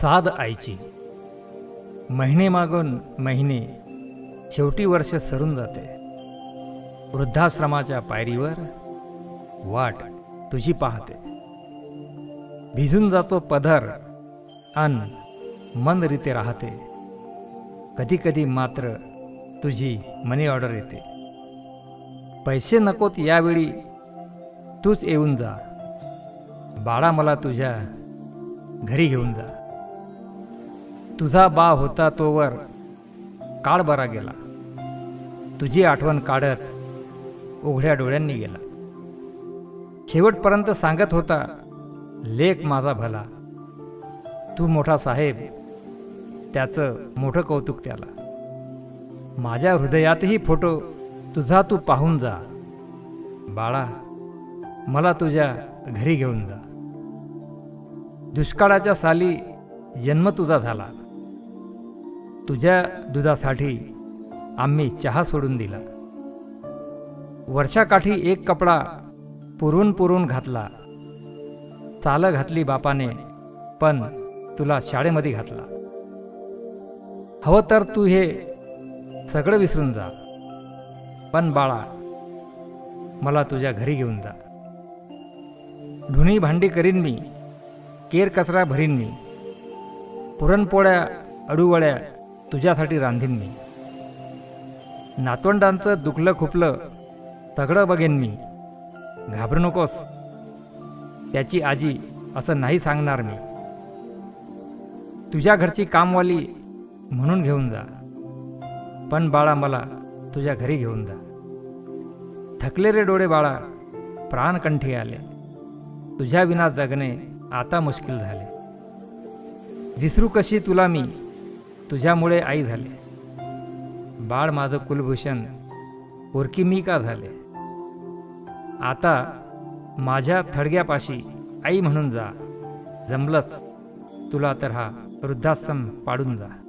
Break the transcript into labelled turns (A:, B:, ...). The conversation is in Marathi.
A: साध आईची. महिने मागून महिने शेवटी वर्ष सरून जाते. वृद्धाश्रमाच्या पायरीवर वाट तुझी पाहते. भिजून जातो पदर अन मन रीते राहते. कधी कधी मात्र तुझी मनी ऑर्डर येते. पैसे नकोत यावेळी तूच येऊन जा. बाळा मला तुझ्या घरी घेऊन जा. तुझा बा होता तोवर काळ बरा गेला. तुझी आठवण काढत उघड्या डोळ्यांनी गेला. शेवटपर्यंत सांगत होता लेख माझा भला. तू मोठा साहेब. त्याचं मोठं कौतुक त्याला. माझ्या हृदयातही फोटो तुझा तू पाहून जा. बाळा मला तुझ्या घरी घेऊन जा. दुष्काळाच्या साली जन्म तुझा झाला. तुझ्या दुधासाठी आम्ही चहा सोडून दिला. वर्षाकाठी एक कपडा पुरून पुरून घातला. चालं घातली बापाने पण तुला शाळेमध्ये घातला. हवं तर तू हे सगळं विसरून जा. पण बाळा मला तुझ्या घरी घेऊन जा. धुणी भांडी करीन मी केर कचरा भरीन मी. पुरणपोळ्या अडूवळ्या तुझ्यासाठी रांधीन मी. नातवंडांचं दुखलं खुपलं सगळं बघेन मी. घाबरू नकोस. त्याची आजी असं नाही सांगणार मी. तुझ्या घरची कामवाली म्हणून घेऊन जा. पण बाळा मला तुझ्या घरी घेऊन जा. थकले रे डोळे बाळा प्राणकंठी आले. तुझ्या विना जगणे आता मुश्किल झाले. विसरू कशी तुला मी? तुझ्यामुळे आई झाले. बाळ माझं कुलभूषण उरकी मी का झाले? आता माझ्या थडग्यापाशी आई म्हणून जा. जमलंच तुला तर हा वृद्धाश्रम पाडून जा.